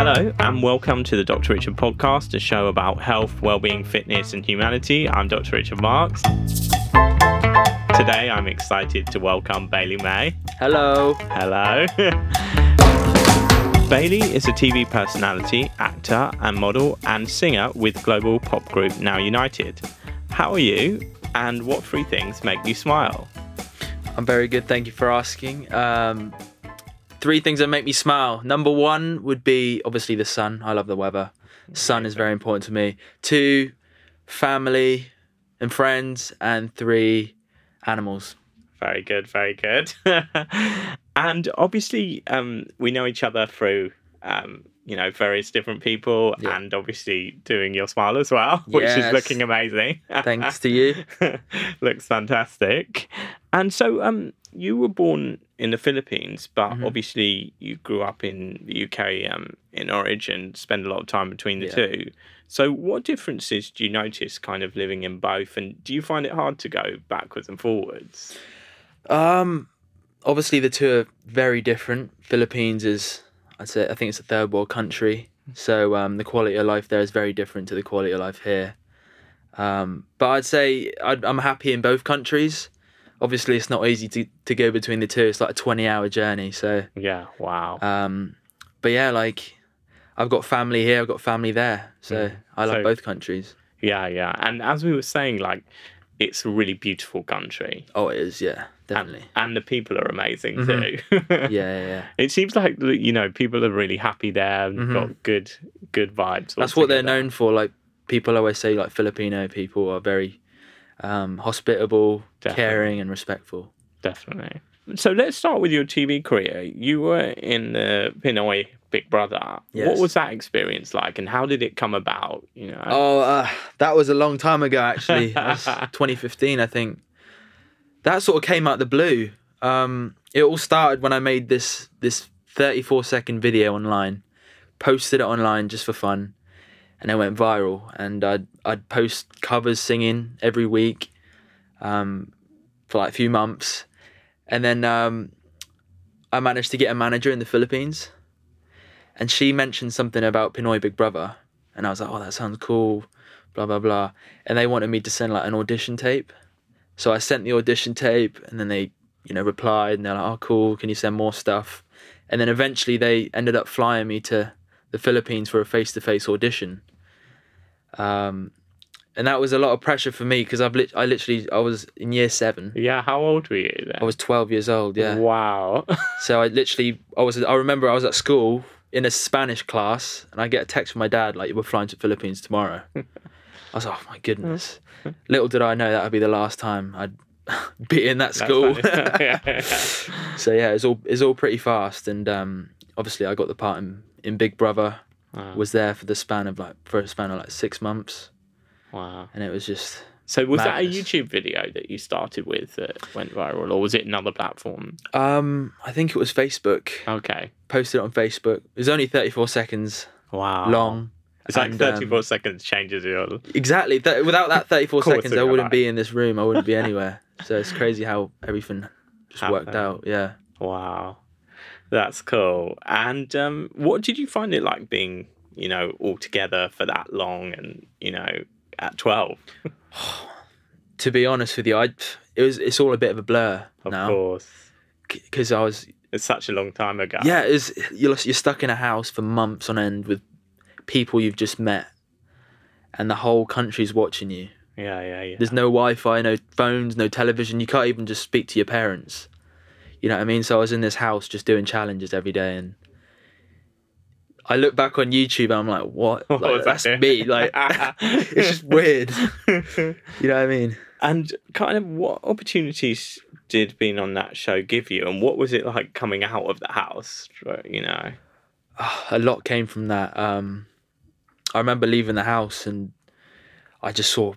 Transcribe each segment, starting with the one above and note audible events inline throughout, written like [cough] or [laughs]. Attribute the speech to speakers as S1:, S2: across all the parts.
S1: Hello, and welcome to the Dr. Richard podcast, a show about health, well-being, fitness, and humanity. I'm Dr. Richard Marks. Today, I'm excited to welcome Bailey May.
S2: Hello.
S1: Hello. [laughs] Bailey is a TV personality, actor, and model, and singer with global pop group Now United. How are you, and what three things make you smile?
S2: I'm very good. Thank you for asking. Um, three things that make me smile. Number one would be obviously the sun. I love the weather. Sun is very important to me. Two, family and friends. And three, animals.
S1: Very good, very good. [laughs] and obviously, um, we know each other through, um, you know, various different people,
S2: Yeah.
S1: and obviously doing your smile as well, [laughs] which is looking amazing.
S2: Thanks [laughs] to you.
S1: Looks fantastic. And so, um, you were born in the Philippines, but
S2: Mhm.
S1: obviously you grew up in the UK, um, in origin, and spend a lot of time between the
S2: Yeah.
S1: two. So, what differences do you notice kind of living in both? And do you find it hard to go backwards and forwards?
S2: Um, obviously the two are very different. Philippines is, I'd say, I think it's a third world country, so um, the quality of life there is very different to the quality of life here. Um, but I'd say I'd, I'm happy in both countries. Obviously, it's not easy to, to go between the two. It's like a 20 hour journey. So,
S1: Yeah, wow.
S2: um, but yeah, like I've got family here, I've got family there. So
S1: Mm.
S2: I love
S1: So-
S2: both countries.
S1: Yeah, yeah. And as we were saying, like, it's a really beautiful country.
S2: Oh, it is. Yeah, definitely.
S1: and the people are amazing
S2: Mhm.
S1: too. [laughs]
S2: Yeah, yeah, yeah.
S1: It seems like you know people are really happy there and
S2: Mhm.
S1: got good good vibes.
S2: That's what they're known for. Like people always say, like Filipino people are very um, hospitable,
S1: Definitely.
S2: caring, and respectful.
S1: Definitely. So let's start with your TV career. You were in the Pinoy Big Brother. What was that experience like, and how did it come about? You know.
S2: Oh, uh, that was a long time ago. Actually, [laughs] That was 2015, I think. That sort of came out the blue. Um, it all started when I made this this 34 second video online, posted it online just for fun, and it went viral. And I'd I'd post covers singing every week, um, for like a few months, and then um, I managed to get a manager in the Philippines, and she mentioned something about Pinoy Big Brother, and I was like, oh, that sounds cool, blah blah blah, and they wanted me to send like an audition tape, so I sent the audition tape, and then they you know replied, and they're like, oh cool, can you send more stuff, and then eventually they ended up flying me to the Philippines for a face to face audition. Um, and that was a lot of pressure for me because I've lit- I literally I was in year seven.
S1: yeah. How old were you then?
S2: I was twelve years old. Yeah.
S1: Wow. [laughs]
S2: So I literally, I was, I remember I was at school in a Spanish class, and I get a text from my dad like, "We're flying to Philippines tomorrow." [laughs] I was like, "Oh my goodness!" Little did I know that would be the last time I'd [laughs] be in that school.
S1: funny. Yeah.
S2: so yeah, it's all, it's all pretty fast, and um, obviously I got the part in, in Big Brother.
S1: Wow.
S2: Was there for the span of like for a span of like six months,
S1: wow.
S2: and it was just
S1: So was that a YouTube video that you started with that went viral, or was it another platform?
S2: um, I think it was Facebook.
S1: Okay.
S2: Posted it on Facebook. It was only thirty four seconds
S1: Wow.
S2: long.
S1: It's like
S2: and, um,
S1: 34 seconds changes your.
S2: Exactly. Th- without that [laughs] 34 seconds, I wouldn't be in this room. I wouldn't be [laughs] anywhere. So it's crazy how everything just worked out. Yeah.
S1: Wow. That's cool. And um, what did you find it like being, you know, all together for that long and, you know, at 12? [sighs]
S2: To be honest with you, I it was it's all a bit of a blur
S1: Of
S2: now
S1: course.
S2: because I was
S1: It's such a long time ago.
S2: yeah, it's you're you're stuck in a house for months on end with people you've just met, and the whole country's watching you.
S1: Yeah, yeah, yeah.
S2: There's no Wi-Fi, no phones, no television. You can't even just speak to your parents. You know what I mean? So I was in this house just doing challenges every day, and I look back on YouTube and I'm like, what? [laughs]
S1: What
S2: Like,
S1: was that?
S2: that's me. Like [laughs] it's just weird. [laughs] You know what I mean?
S1: and kind of what opportunities did being on that show give you? And what was it like coming out of the house? You know? [sighs]
S2: a lot came from that. Um, I remember leaving the house and I just saw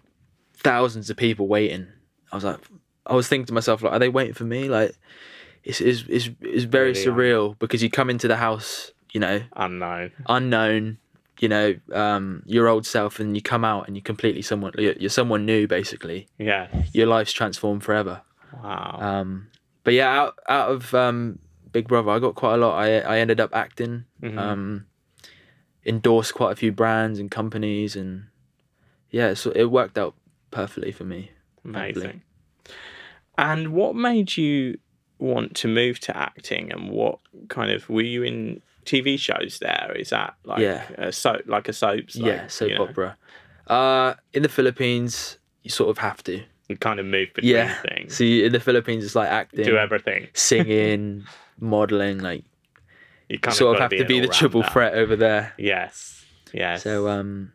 S2: thousands of people waiting. I was like, I was thinking to myself, like, are they waiting for me? Like, it's it's it's, it's very
S1: Really,
S2: surreal because you come into the house, you know,
S1: Unknown.
S2: unknown, you know, um, your old self, and you come out and you're completely someone. You're, you're someone new, basically.
S1: Yeah.
S2: Your life's transformed forever.
S1: Wow.
S2: Um, but yeah, out out of um, Big Brother, I got quite a lot. I I ended up acting.
S1: Mhm.
S2: Um, endorsed quite a few brands and companies, and yeah, so it worked out perfectly for me. thankfully.
S1: Amazing. And what made you want to move to acting? And what kind of were you in TV shows there? Is that like
S2: Yeah.
S1: a soap, like a soaps? Like,
S2: yeah, soap
S1: you know,
S2: opera. Uh, in the Philippines, you sort of have to.
S1: You kind of move between
S2: Yeah.
S1: things,
S2: See, in the Philippines, it's like acting,
S1: do everything. [laughs]
S2: singing, modeling. Like
S1: You kind
S2: sort of have to be the triple threat over there.
S1: Yes. Yes.
S2: So um,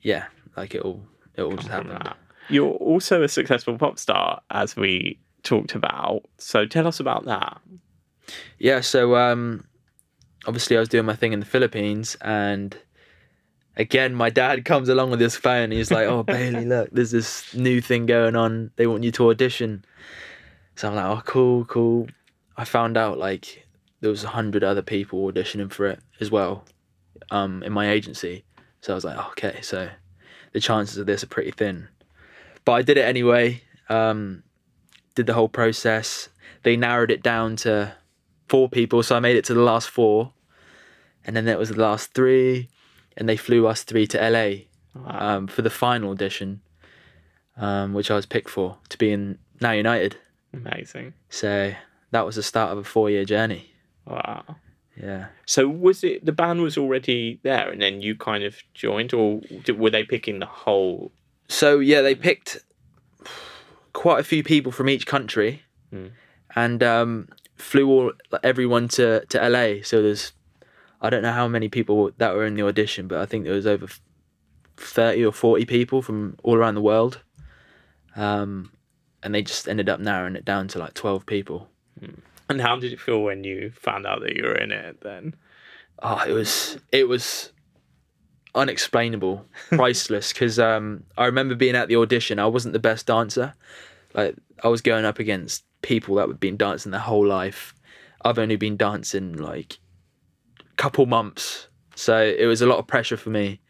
S2: yeah, like it all, it all just happened.
S1: that. You're also a successful pop star, as we talked about. So tell us about that.
S2: Yeah, so um, obviously I was doing my thing in the Philippines, and again, my dad [laughs] comes along with his phone. and He's like, "Oh, Bailey, [laughs] look, there's this new thing going on. They want you to audition." So I'm like, "Oh, cool, cool." I found out like there was a hundred other people auditioning for it as well, um, in my agency. So I was like, "Okay, so the chances of this are pretty thin," but I did it anyway. Um, did the whole process. They narrowed it down to four people, so I made it to the last four, and then there was the last three, and they flew us three to LA
S1: Wow.
S2: um, for the final audition, um, which I was picked for to be in Now United.
S1: Amazing.
S2: So that was the start of a four-year journey.
S1: Wow.
S2: Yeah.
S1: So was it the band was already there, and then you kind of joined, or did, were they picking the whole?
S2: So yeah, they picked quite a few people from each country,
S1: Hmm.
S2: and um, flew all everyone to to LA. So there's, I don't know how many people that were in the audition, but I think there was over thirty or forty people from all around the world. Um, and they just ended up narrowing it down to like twelve people.
S1: And how did it feel when you found out that you were in it? Then
S2: oh, it was it was unexplainable, priceless. Because um, I remember being at the audition. I wasn't the best dancer. Like I was going up against people that had been dancing their whole life. I've only been dancing like a couple months, so it was a lot of pressure for me.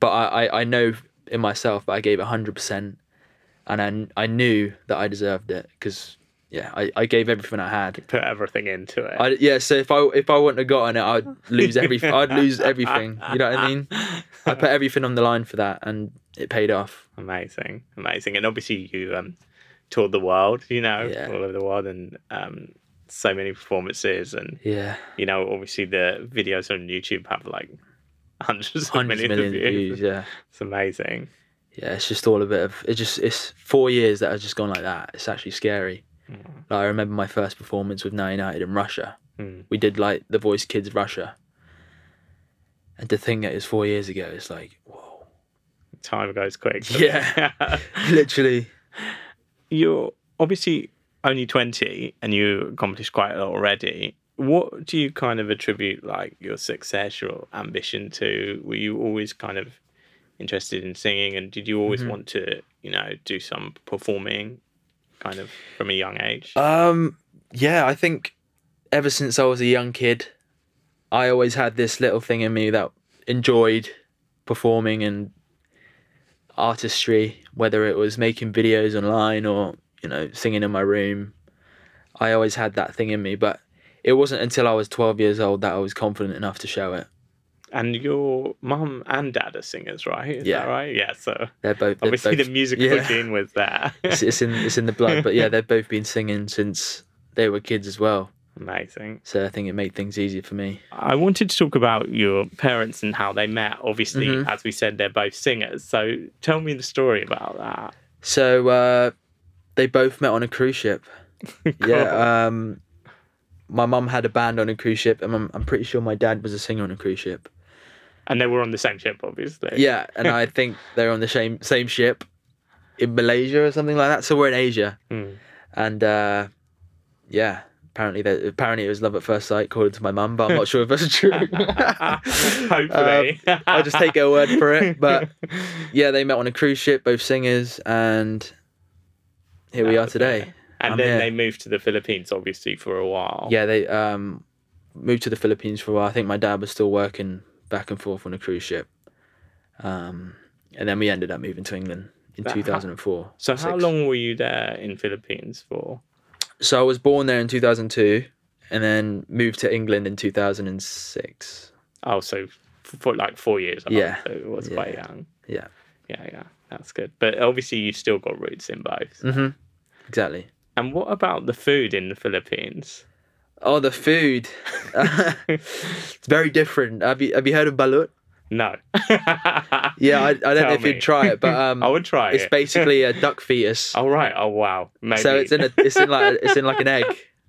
S2: But I, I, I know in myself that I gave hundred percent, and I, I knew that I deserved it because yeah, I, I gave everything I had.
S1: put everything into it.
S2: I, yeah, so if I if I wouldn't have gotten it, I'd [laughs] lose everything. I'd lose everything. You know what I mean? I put [laughs] everything on the line for that, and it paid off.
S1: Amazing, amazing, and obviously you um, toured the world, you know,
S2: Yeah.
S1: all over the world, and um, so many performances, and
S2: Yeah,
S1: you know, obviously the videos on YouTube have like hundreds, of
S2: hundreds of
S1: millions
S2: millions
S1: of views.
S2: views. Yeah, [laughs]
S1: It's amazing.
S2: yeah. It's just all a bit of it. Just it's four years that has just gone like that. It's actually scary. Like, I remember my first performance with Now United in Russia.
S1: Mm.
S2: We did like the Voice Kids Russia, and to think that it was four years ago, it's like whoa.
S1: Time goes quick. [laughs]
S2: Yeah. [laughs] Literally,
S1: You're obviously only twenty, and you accomplished quite a lot already. What do you kind of attribute like your success, your ambition to? Were you always kind of interested in singing, and did you always
S2: Mhm.
S1: want to, you know, do some performing, kind of from a young age?
S2: Um, yeah, I think ever since I was a young kid, I always had this little thing in me that enjoyed performing and artistry, whether it was making videos online or, you know, singing in my room. I always had that thing in me, but it wasn't until I was 12 years old that I was confident enough to show it.
S1: And your mum and dad are singers, right? Is
S2: Yeah.
S1: that right? Yeah. So
S2: They're both they're
S1: obviously
S2: both-
S1: the musical
S2: yeah.
S1: gene was there. [laughs]
S2: it's, it's in it's in the blood, but yeah, they've both been singing since they were kids as well.
S1: Amazing.
S2: So I think it made things easier for me.
S1: I wanted to talk about your parents and how they met. Obviously,
S2: Mhm.
S1: as we said, they're both singers. So tell me the story about that.
S2: So uh, they both met on a cruise ship. [laughs]
S1: Cool.
S2: Yeah. Um, my mum had a band on a cruise ship, and I'm, I'm pretty sure my dad was a singer on a cruise ship.
S1: And they were on the same ship, obviously.
S2: Yeah, and I [laughs] think they're on the same same ship in Malaysia or something like that. So we're in Asia,
S1: Mm.
S2: and uh, yeah, apparently they, apparently it was love at first sight, according to my mum, but I'm not sure if that's [laughs] true.
S1: Hopefully.
S2: Um, I'll just take her word for it. But [laughs] yeah, they met on a cruise ship, both singers, and here we are today.
S1: And
S2: I'm
S1: then
S2: here.
S1: they moved to the Philippines, obviously, for a while.
S2: Yeah, they um moved to the Philippines for a while. I think my dad was still working back and forth on a cruise ship. Um, and then we ended up moving to England in
S1: That-
S2: 2004.
S1: So how long were you there in Philippines for?
S2: So I was born there in 2002 and then moved to England in 2006.
S1: Oh, so for like four years. old,
S2: Yeah.
S1: so it was
S2: Yeah.
S1: quite young.
S2: Yeah.
S1: Yeah, yeah, that's good. But obviously, you still got roots in both.
S2: hmm Exactly.
S1: And what about the food in the Philippines?
S2: Oh, the food. [laughs] it's very different. Have you have you heard of balut?
S1: No. [laughs]
S2: Yeah, I, I don't know if
S1: me.
S2: you'd try it, but um, [laughs]
S1: I would try
S2: it's
S1: it.
S2: basically a duck fetus.
S1: Oh right. Oh wow. Maybe.
S2: So it's in a it's in like it's in like an egg,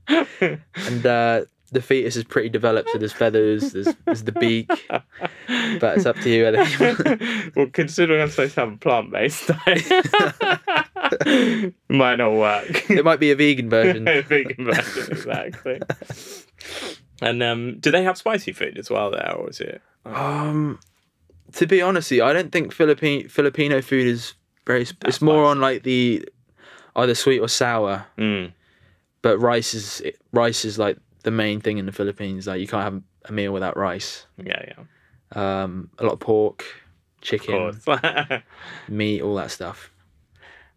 S2: and uh, the fetus is pretty developed. So there's feathers, there's, there's the beak, but it's up to you. I think.
S1: well, considering I'm supposed to have a plant-based diet, might not work.
S2: it might be a vegan version. [laughs]
S1: Vegan version, exactly. [laughs] And um, do they have spicy food as well there, or is it?
S2: Um, to be honest, I don't think Philippine Filipino food is very. Sp- it's more
S1: nice.
S2: on like the either sweet or sour.
S1: Mm.
S2: But rice is rice is like the main thing in the Philippines. Like you can't have a meal without rice.
S1: Yeah, yeah,
S2: Um, a lot of pork, chicken, [laughs] meat, all that stuff.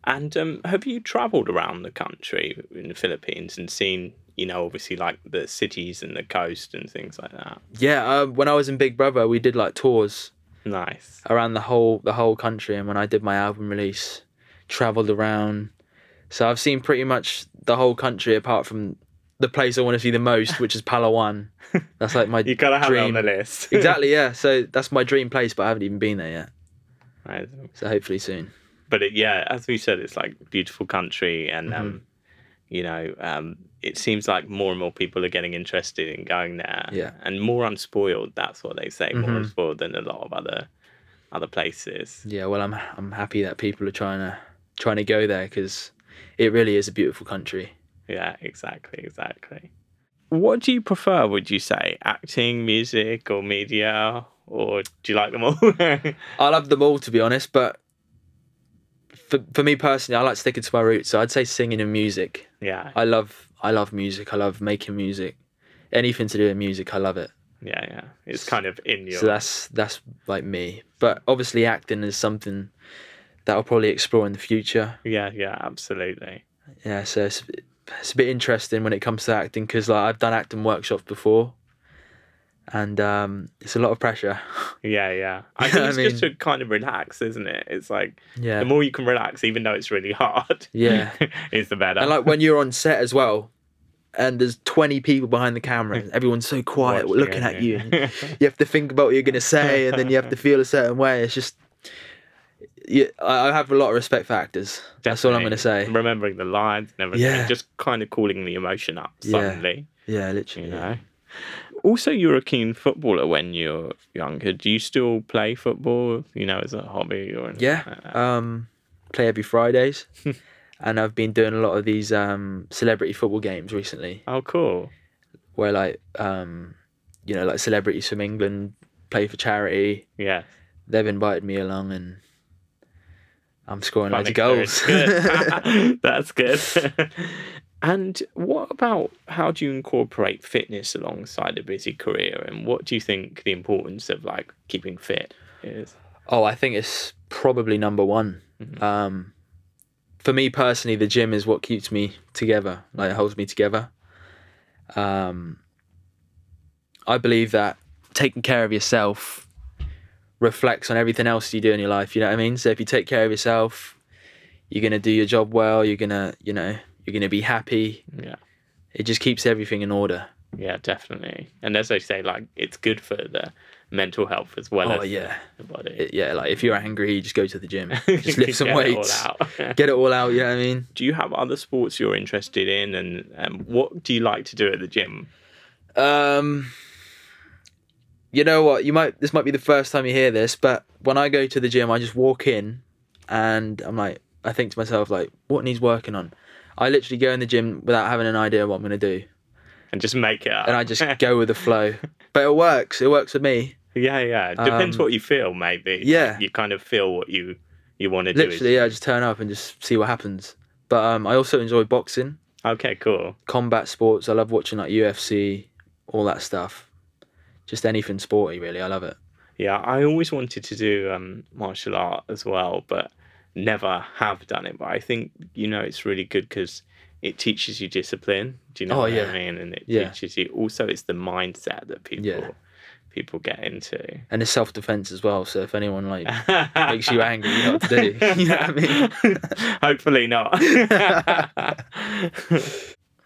S1: And um, have you travelled around the country in the Philippines and seen, you know, obviously like the cities and the coast and things like that?
S2: Yeah, uh, when I was in Big Brother, we did like tours
S1: Nice.
S2: around the whole the whole country, and when I did my album release, travelled around. So I've seen pretty much the whole country, apart from the place I want to see the most, which is Palawan. [laughs] That's like my
S1: You gotta have it on the list. [laughs]
S2: exactly, yeah. So that's my dream place, but I haven't even been there yet.
S1: Right.
S2: So hopefully soon.
S1: But it, yeah, as we said, it's like beautiful country, and
S2: Mm-hmm.
S1: um, you know, um, it seems like more and more people are getting interested in going there.
S2: Yeah.
S1: and more unspoiled. That's what they say, more
S2: Mhm.
S1: unspoiled than a lot of other other places.
S2: Yeah, well, I'm I'm happy that people are trying to trying to go there because it really is a beautiful country.
S1: Yeah, exactly, exactly. What do you prefer? Would you say acting, music, or media, or do you like them all? [laughs]
S2: I love them all to be honest, but for for me personally, I like sticking to my roots. So I'd say singing and music.
S1: yeah,
S2: I love I love music. I love making music. Anything to do with music, I love it.
S1: yeah, yeah. It's kind of in your.
S2: So that's that's like me. But obviously, acting is something that I'll probably explore in the future.
S1: yeah, yeah, absolutely.
S2: Yeah, so it's, it's a bit interesting when it comes to acting because like I've done acting workshops before, and um, it's a lot of pressure. [laughs]
S1: Yeah, yeah. I
S2: Yeah,
S1: think
S2: I
S1: it's just to kind of relax, isn't it? It's like
S2: Yeah,
S1: the more you can relax, even though it's really [laughs] hard.
S2: Yeah. [laughs]
S1: is the better.
S2: and like when you're on set as well, and there's 20 people behind the camera, and everyone's so quiet,
S1: Watching
S2: looking at you.
S1: yeah.
S2: And you have to think about what you're gonna say, and then you have to feel a certain way. It's just, yeah, I have a lot of respect for actors. That's all I'm gonna say.
S1: Remembering the lines and everything,
S2: Yeah.
S1: just kind of calling the emotion up
S2: Yeah.
S1: suddenly.
S2: Yeah, literally.
S1: You know. Also, you're a keen footballer when you're younger. Do you still play football? You know, as a hobby or
S2: Yeah.
S1: like?
S2: Um, play every Fridays, [laughs] and I've been doing a lot of these um celebrity football games recently,
S1: oh, cool.
S2: where like um, you know, like celebrities from England play for charity.
S1: Yeah.
S2: They've invited me along, and I'm scoring
S1: Fun
S2: loads of goals.
S1: Good. [laughs] [laughs] That's good. And what about how do you incorporate fitness alongside a busy career? And what do you think the importance of like keeping fit is?
S2: Oh, I think it's probably number one.
S1: Mhm.
S2: Um, for me personally, the gym is what keeps me together. Like it holds me together. Um, I believe that taking care of yourself reflects on everything else you do in your life. You know what I mean? So if you take care of yourself, you're gonna do your job well. You're gonna, you know, you're gonna be happy.
S1: Yeah.
S2: It just keeps everything in order.
S1: Yeah, definitely. And as I say, like it's good for the mental health as well
S2: Oh
S1: as
S2: yeah,
S1: the body.
S2: It- yeah. Like if you're angry, you just go to the gym, [laughs] just lift some
S1: Get it
S2: weights,
S1: out. [laughs]
S2: get it all out. You know what I mean?
S1: do you have other sports you're interested in, and um, what do you like to do at the gym?
S2: Um, you know what? You might. This might be the first time you hear this, but when I go to the gym, I just walk in, and I'm like, I think to myself, like, what needs working on? I literally go in the gym without having an idea what I'm gonna do,
S1: And just make it up.
S2: and I just [laughs] go with the flow. But it works. It works for me.
S1: yeah, yeah. Depends
S2: Um,
S1: what you feel, maybe.
S2: yeah.
S1: you kind of feel what you you want to do.
S2: Literally, yeah. I just turn up and just see what happens. But um, I also enjoy boxing,
S1: Okay, cool.
S2: combat sports. I love watching like UFC, all that stuff. Just anything sporty, really. I love it.
S1: Yeah, I always wanted to do um, martial art as well, but never have done it. But I think you know it's really good because it teaches you discipline. Do you know
S2: Oh,
S1: what
S2: yeah.
S1: I mean? And it
S2: Yeah.
S1: teaches you also it's the mindset that people
S2: Yeah.
S1: people get into.
S2: And it's self defense as well. So if anyone like [laughs] makes you angry, you know what to do. [laughs] you know what I mean? [laughs]
S1: Hopefully not.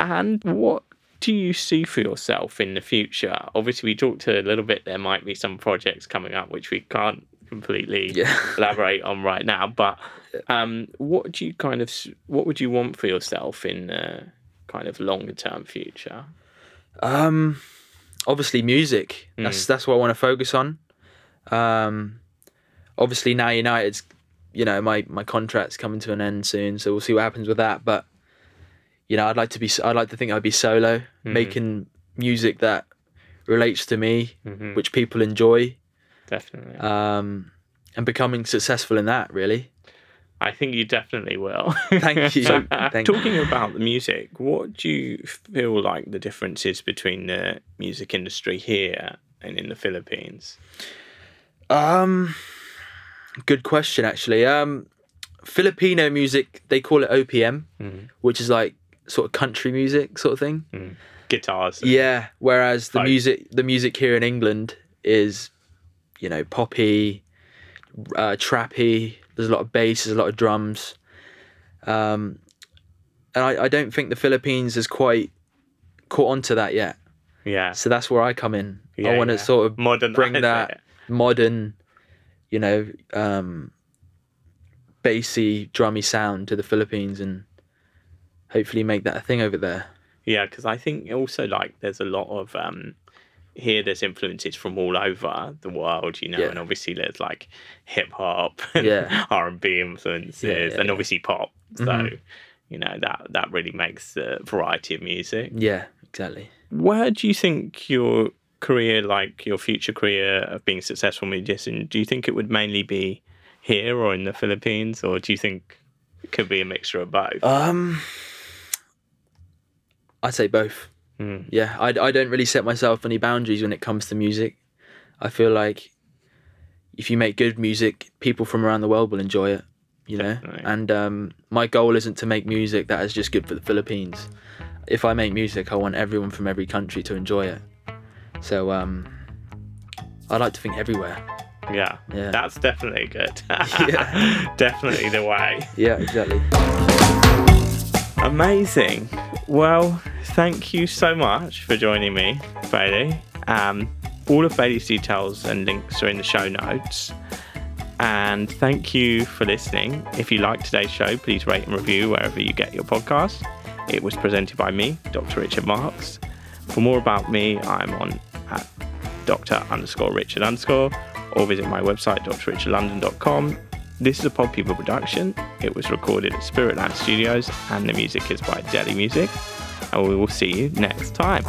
S1: and what do you see for yourself in the future? Obviously, we talked a little bit. There might be some projects coming up which we can't completely
S2: Yeah. [laughs]
S1: elaborate on right now. But um, what do you kind of what would you want for yourself in the kind of longer term future?
S2: Um, obviously music. That's that's what I want to focus on. Um, obviously now United's, you know, my my contract's coming to an end soon, so we'll see what happens with that. But you know, I'd like to be. I'd like to think I'd be solo, making music that relates to me,
S1: Mhm.
S2: which people enjoy,
S1: Definitely,
S2: um, and becoming successful in that. Really.
S1: I think you definitely will.
S2: Thank [laughs] you.
S1: So,
S2: Thank you.
S1: talking about the music, what do you feel like the difference is between the music industry here and in the Philippines?
S2: Um, good question actually. Um, Filipino music they call it OPM,
S1: Mhm.
S2: which is like sort of country music sort of thing.
S1: Guitars.
S2: Yeah. Whereas the
S1: Folk.
S2: music the music here in England is, you know, poppy, uh, trappy. There's a lot of bass. There's a lot of drums. Um, and I, I don't think the Philippines has quite caught onto that yet.
S1: Yeah.
S2: So that's where I come in.
S1: Yeah,
S2: I want to
S1: yeah.
S2: sort of
S1: Modern
S2: bring that modern, you know, um, bassy, drummy sound to the Philippines and hopefully make that a thing over there.
S1: Yeah, because I think also like there's a lot of um here there's influences from all over the world, you know,
S2: Yeah.
S1: and obviously there's like hip hop, [laughs]
S2: Yeah.
S1: R and B influences,
S2: Yeah, yeah,
S1: and obviously pop. So
S2: Mhm.
S1: you know that that really makes the variety of music.
S2: Yeah, exactly.
S1: Where do you think your career, like your future career of being a successful musician, do you think it would mainly be here or in the Philippines, or do you think it could be a mixture of both?
S2: Um, I'd say both.
S1: Mm.
S2: Yeah, I, I don't really set myself any boundaries when it comes to music. I feel like if you make good music, people from around the world will enjoy it. You know,
S1: Definitely.
S2: and um, my goal isn't to make music that is just good for the Philippines. If I make music, I want everyone from every country to enjoy it. So um, I like to think everywhere.
S1: Yeah,
S2: Yeah.
S1: that's definitely good. [laughs] [laughs]
S2: Yeah.
S1: definitely the way.
S2: Yeah, exactly.
S1: Amazing. Well, thank you so much for joining me, Bailey. Um, all of Bailey's details and links are in the show notes. And thank you for listening. If you liked today's show, please rate and review wherever you get your podcast. It was presented by me, Dr. Richard Marks. For more about me, I'm on at Dr. underscore Richard underscore or visit my website, drrichardlondon.com. This is a Pod People production. It was recorded at Spirit Spiritland Studios and the music is by Deli Music. And we will see you next time.